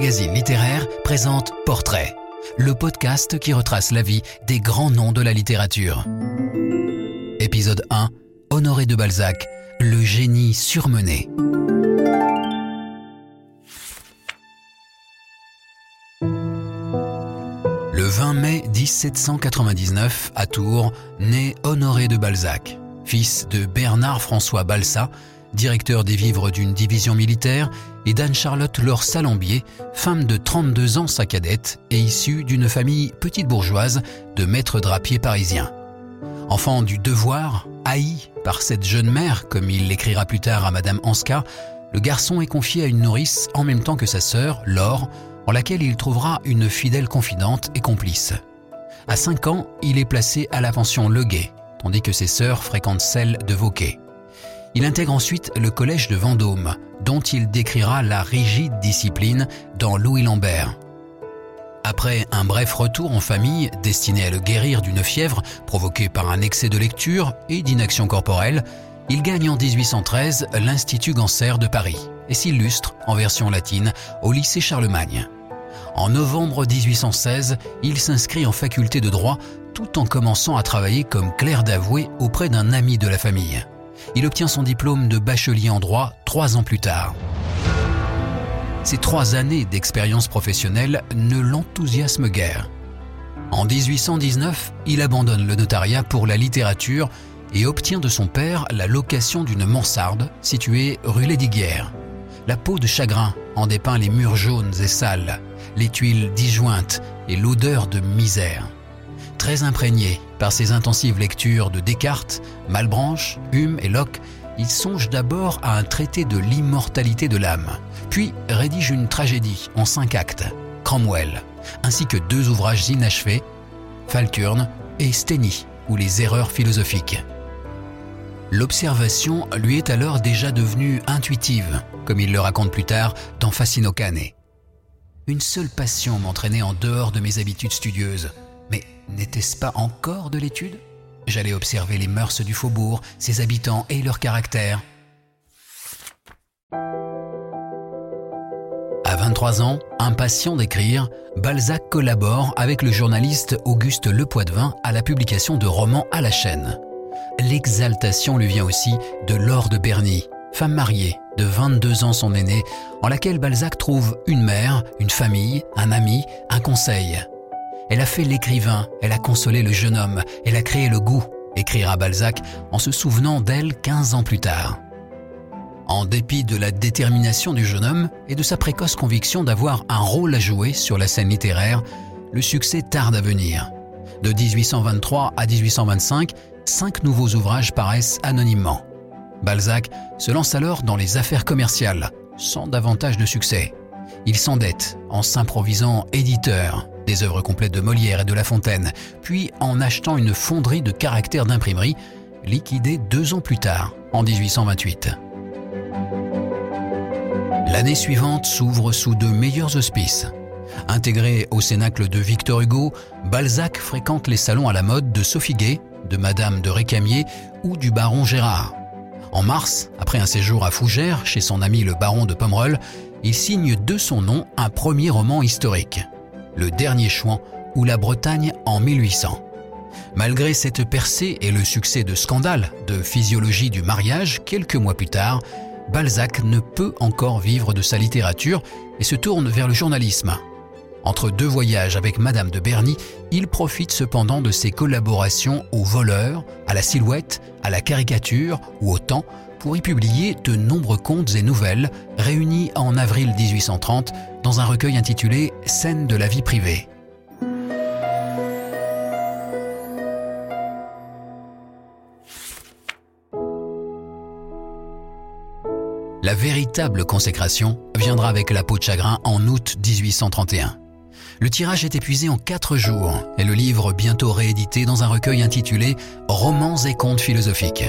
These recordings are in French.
magazine littéraire présente Portrait, le podcast qui retrace la vie des grands noms de la littérature. Épisode 1 Honoré de Balzac, le génie surmené. Le 20 mai 1799, à Tours, naît Honoré de Balzac, fils de Bernard-François Balsa, directeur des vivres d'une division militaire, et d'Anne-Charlotte Laure Salambier, femme de 32 ans, sa cadette, et issue d'une famille petite bourgeoise de maîtres drapiers parisiens. Enfant du devoir, haï par cette jeune mère, comme il l'écrira plus tard à Madame Anska, le garçon est confié à une nourrice en même temps que sa sœur, Laure, en laquelle il trouvera une fidèle confidente et complice. À 5 ans, il est placé à la pension Leguet, tandis que ses sœurs fréquentent celle de Vauquet. Il intègre ensuite le collège de Vendôme, dont il décrira la rigide discipline dans Louis Lambert. Après un bref retour en famille destiné à le guérir d'une fièvre provoquée par un excès de lecture et d'inaction corporelle, il gagne en 1813 l'Institut Ganser de Paris et s'illustre en version latine au lycée Charlemagne. En novembre 1816, il s'inscrit en faculté de droit tout en commençant à travailler comme clerc d'avoué auprès d'un ami de la famille il obtient son diplôme de bachelier en droit trois ans plus tard. Ces trois années d'expérience professionnelle ne l'enthousiasment guère. En 1819, il abandonne le notariat pour la littérature et obtient de son père la location d'une mansarde située rue Lédiguière. La peau de chagrin en dépeint les murs jaunes et sales, les tuiles disjointes et l'odeur de misère. Très imprégné par ses intensives lectures de Descartes, Malbranche, Hume et Locke, il songe d'abord à un traité de l'immortalité de l'âme, puis rédige une tragédie en cinq actes, Cromwell, ainsi que deux ouvrages inachevés, Falturne et Steny, ou les erreurs philosophiques. L'observation lui est alors déjà devenue intuitive, comme il le raconte plus tard dans Fascino Cane. Une seule passion m'entraînait en dehors de mes habitudes studieuses, mais n'était-ce pas encore de l'étude? J'allais observer les mœurs du faubourg, ses habitants et leur caractère. À 23 ans, impatient d'écrire, Balzac collabore avec le journaliste Auguste Lepoitvin à la publication de romans à la chaîne. L'exaltation lui vient aussi de Laure de Berny, femme mariée, de 22 ans son aînée, en laquelle Balzac trouve une mère, une famille, un ami, un conseil. Elle a fait l'écrivain, elle a consolé le jeune homme, elle a créé le goût, écrira Balzac en se souvenant d'elle 15 ans plus tard. En dépit de la détermination du jeune homme et de sa précoce conviction d'avoir un rôle à jouer sur la scène littéraire, le succès tarde à venir. De 1823 à 1825, cinq nouveaux ouvrages paraissent anonymement. Balzac se lance alors dans les affaires commerciales, sans davantage de succès. Il s'endette en s'improvisant éditeur, des œuvres complètes de Molière et de La Fontaine, puis en achetant une fonderie de caractère d'imprimerie, liquidée deux ans plus tard, en 1828. L'année suivante s'ouvre sous de meilleurs auspices. Intégré au cénacle de Victor Hugo, Balzac fréquente les salons à la mode de Sophie Gay, de Madame de Récamier ou du baron Gérard. En mars, après un séjour à Fougères chez son ami le baron de Pomerol, il signe de son nom un premier roman historique. Le Dernier Chouan ou La Bretagne en 1800. Malgré cette percée et le succès de Scandale, de Physiologie du mariage, quelques mois plus tard, Balzac ne peut encore vivre de sa littérature et se tourne vers le journalisme. Entre deux voyages avec Madame de Berny, il profite cependant de ses collaborations au voleur, à la silhouette, à la caricature ou au temps pour y publier de nombreux contes et nouvelles réunis en avril 1830 dans un recueil intitulé Scènes de la vie privée. La véritable consécration viendra avec La peau de chagrin en août 1831. Le tirage est épuisé en quatre jours et le livre bientôt réédité dans un recueil intitulé Romans et contes philosophiques.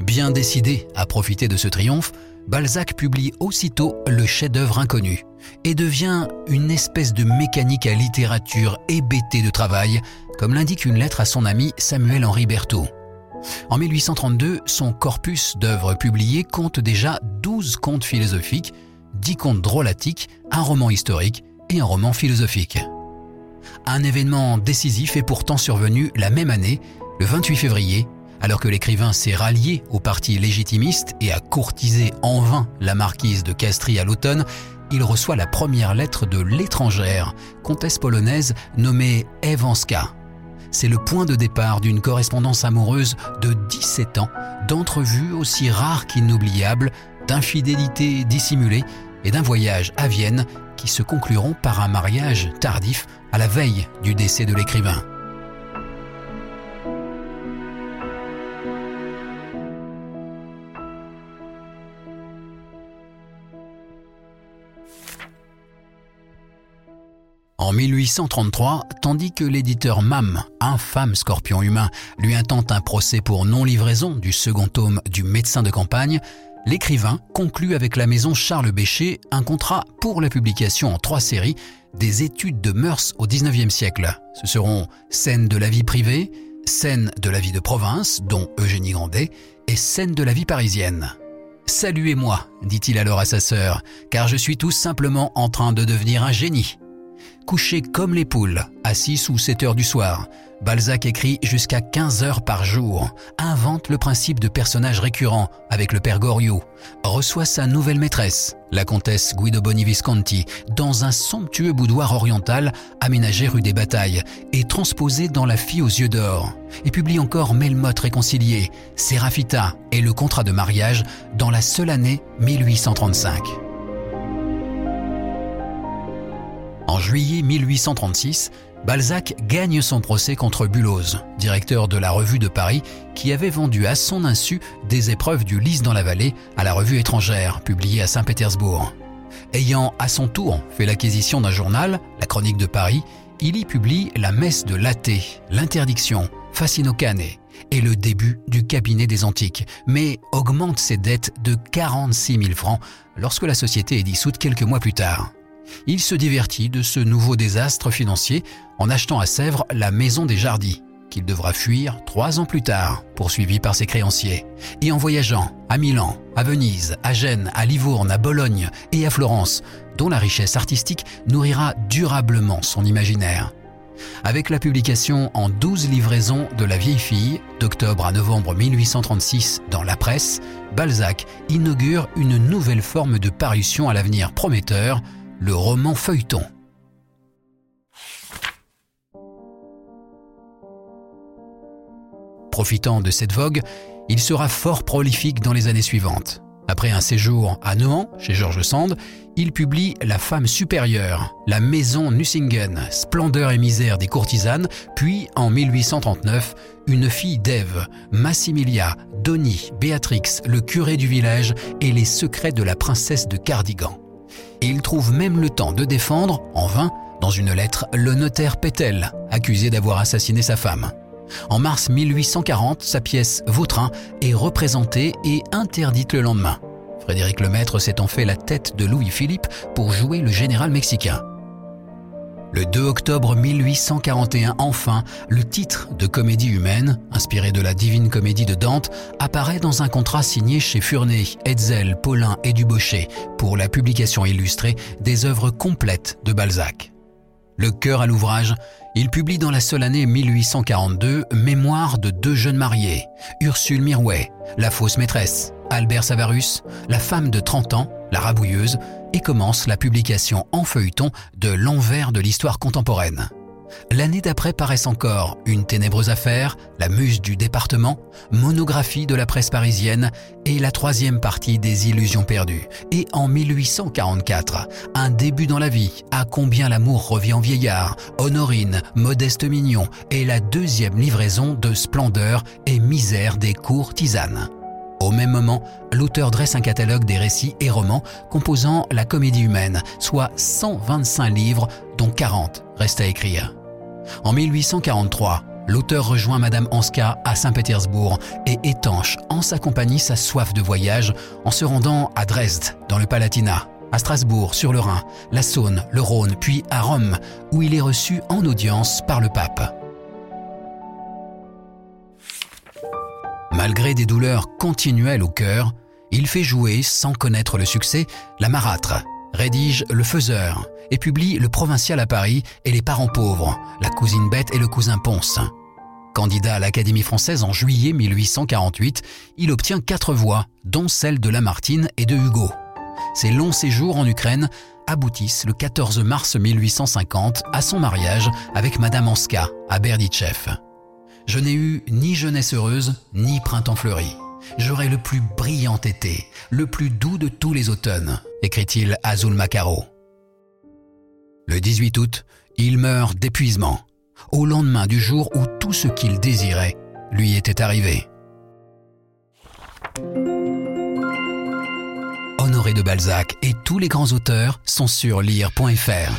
Bien décidé à profiter de ce triomphe, Balzac publie aussitôt le chef-d'œuvre inconnu et devient une espèce de mécanique à littérature hébétée de travail, comme l'indique une lettre à son ami Samuel-Henri Berthaud. En 1832, son corpus d'œuvres publiées compte déjà 12 contes philosophiques, dix contes drôlatiques, un roman historique et un roman philosophique. Un événement décisif est pourtant survenu la même année, le 28 février, alors que l'écrivain s'est rallié au parti légitimiste et a courtisé en vain la marquise de Castries à l'automne, il reçoit la première lettre de l'étrangère, comtesse polonaise nommée Ewanska. C'est le point de départ d'une correspondance amoureuse de 17 ans, d'entrevues aussi rares qu'inoubliables, d'infidélité dissimulée et d'un voyage à Vienne qui se concluront par un mariage tardif à la veille du décès de l'écrivain. En 1833, tandis que l'éditeur Mam, infâme scorpion humain, lui intente un procès pour non-livraison du second tome du Médecin de campagne, l'écrivain conclut avec la maison Charles Bécher un contrat pour la publication en trois séries des études de mœurs au XIXe siècle. Ce seront Scènes de la vie privée, Scènes de la vie de province, dont Eugénie Grandet, et Scènes de la vie parisienne. Saluez-moi, dit-il alors à sa sœur, car je suis tout simplement en train de devenir un génie. Couché comme les poules, à 6 ou 7 heures du soir, Balzac écrit jusqu'à 15 heures par jour, invente le principe de personnage récurrent avec le père Goriot, reçoit sa nouvelle maîtresse, la comtesse Guido Boni Visconti, dans un somptueux boudoir oriental aménagé rue des Batailles et transposé dans La fille aux yeux d'or, et publie encore Melmoth réconcilié, Séraphita et le contrat de mariage dans la seule année 1835. En juillet 1836, Balzac gagne son procès contre Bulloz, directeur de la Revue de Paris, qui avait vendu à son insu des épreuves du Lys dans la vallée à la Revue étrangère, publiée à Saint-Pétersbourg. Ayant à son tour fait l'acquisition d'un journal, la Chronique de Paris, il y publie La messe de l'athée, l'interdiction, Facino Cane et le début du cabinet des antiques, mais augmente ses dettes de 46 000 francs lorsque la société est dissoute quelques mois plus tard il se divertit de ce nouveau désastre financier en achetant à Sèvres la maison des Jardis, qu'il devra fuir trois ans plus tard, poursuivi par ses créanciers, et en voyageant à Milan, à Venise, à Gênes, à Livourne, à Bologne et à Florence, dont la richesse artistique nourrira durablement son imaginaire. Avec la publication en douze livraisons de La vieille fille, d'octobre à novembre 1836 dans la presse, Balzac inaugure une nouvelle forme de parution à l'avenir prometteur, le roman feuilleton. Profitant de cette vogue, il sera fort prolifique dans les années suivantes. Après un séjour à Nohant, chez George Sand, il publie La femme supérieure, La maison Nucingen, Splendeur et misère des courtisanes, puis en 1839, Une fille d'Ève, Massimilia, Donny, Béatrix, le curé du village et les secrets de la princesse de Cardigan et il trouve même le temps de défendre, en vain, dans une lettre, le notaire Pétel, accusé d'avoir assassiné sa femme. En mars 1840, sa pièce Vautrin est représentée et interdite le lendemain. Frédéric Lemaître s'est en fait la tête de Louis-Philippe pour jouer le général mexicain. Le 2 octobre 1841, enfin, le titre de Comédie humaine, inspiré de la Divine Comédie de Dante, apparaît dans un contrat signé chez Furney, Hetzel, Paulin et Dubochet pour la publication illustrée des œuvres complètes de Balzac. Le cœur à l'ouvrage, il publie dans la seule année 1842 Mémoire de deux jeunes mariés, Ursule Mirouet, la fausse maîtresse, Albert Savarus, la femme de 30 ans, la rabouilleuse, et commence la publication en feuilleton de l'envers de l'histoire contemporaine. L'année d'après paraissent encore Une ténébreuse affaire, La muse du département, Monographie de la presse parisienne et la troisième partie des Illusions perdues. Et en 1844, Un début dans la vie, À combien l'amour revient en vieillard, Honorine, Modeste Mignon et la deuxième livraison de Splendeur et Misère des courtisanes. Même moment, l'auteur dresse un catalogue des récits et romans composant la comédie humaine, soit 125 livres dont 40 restent à écrire. En 1843, l'auteur rejoint Madame Anska à Saint-Pétersbourg et étanche en sa compagnie sa soif de voyage en se rendant à Dresde, dans le Palatinat, à Strasbourg, sur le Rhin, la Saône, le Rhône, puis à Rome, où il est reçu en audience par le pape. Malgré des douleurs continuelles au cœur, Il fait jouer, sans connaître le succès, La Marâtre, rédige Le Faiseur et publie Le Provincial à Paris et Les Parents Pauvres, La Cousine Bête et le Cousin Ponce. Candidat à l'Académie française en juillet 1848, il obtient quatre voix, dont celle de Lamartine et de Hugo. Ses longs séjours en Ukraine aboutissent le 14 mars 1850 à son mariage avec Madame Anska à Berditchev. Je n'ai eu ni jeunesse heureuse, ni printemps fleuri. J'aurai le plus brillant été, le plus doux de tous les automnes, écrit-il à Zulmakaro. Le 18 août, il meurt d'épuisement, au lendemain du jour où tout ce qu'il désirait lui était arrivé. Honoré de Balzac et tous les grands auteurs sont sur lire.fr.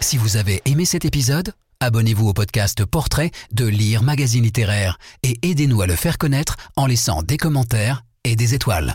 Si vous avez aimé cet épisode, abonnez-vous au podcast Portrait de Lire Magazine Littéraire et aidez-nous à le faire connaître en laissant des commentaires et des étoiles.